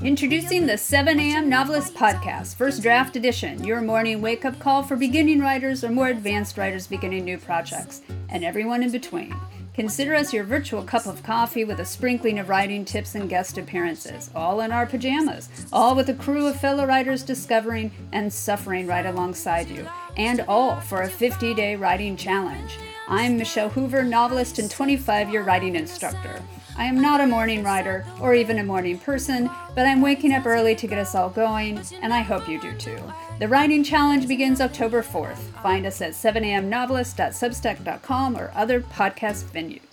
Introducing the 7 a.m. Novelist Podcast, first draft edition, your morning wake up call for beginning writers or more advanced writers beginning new projects, and everyone in between. Consider us your virtual cup of coffee with a sprinkling of writing tips and guest appearances, all in our pajamas, all with a crew of fellow writers discovering and suffering right alongside you, and all for a 50 day writing challenge. I'm Michelle Hoover, novelist and 25 year writing instructor. I am not a morning writer or even a morning person, but I'm waking up early to get us all going, and I hope you do too. The writing challenge begins October 4th. Find us at 7amnovelist.substack.com or other podcast venues.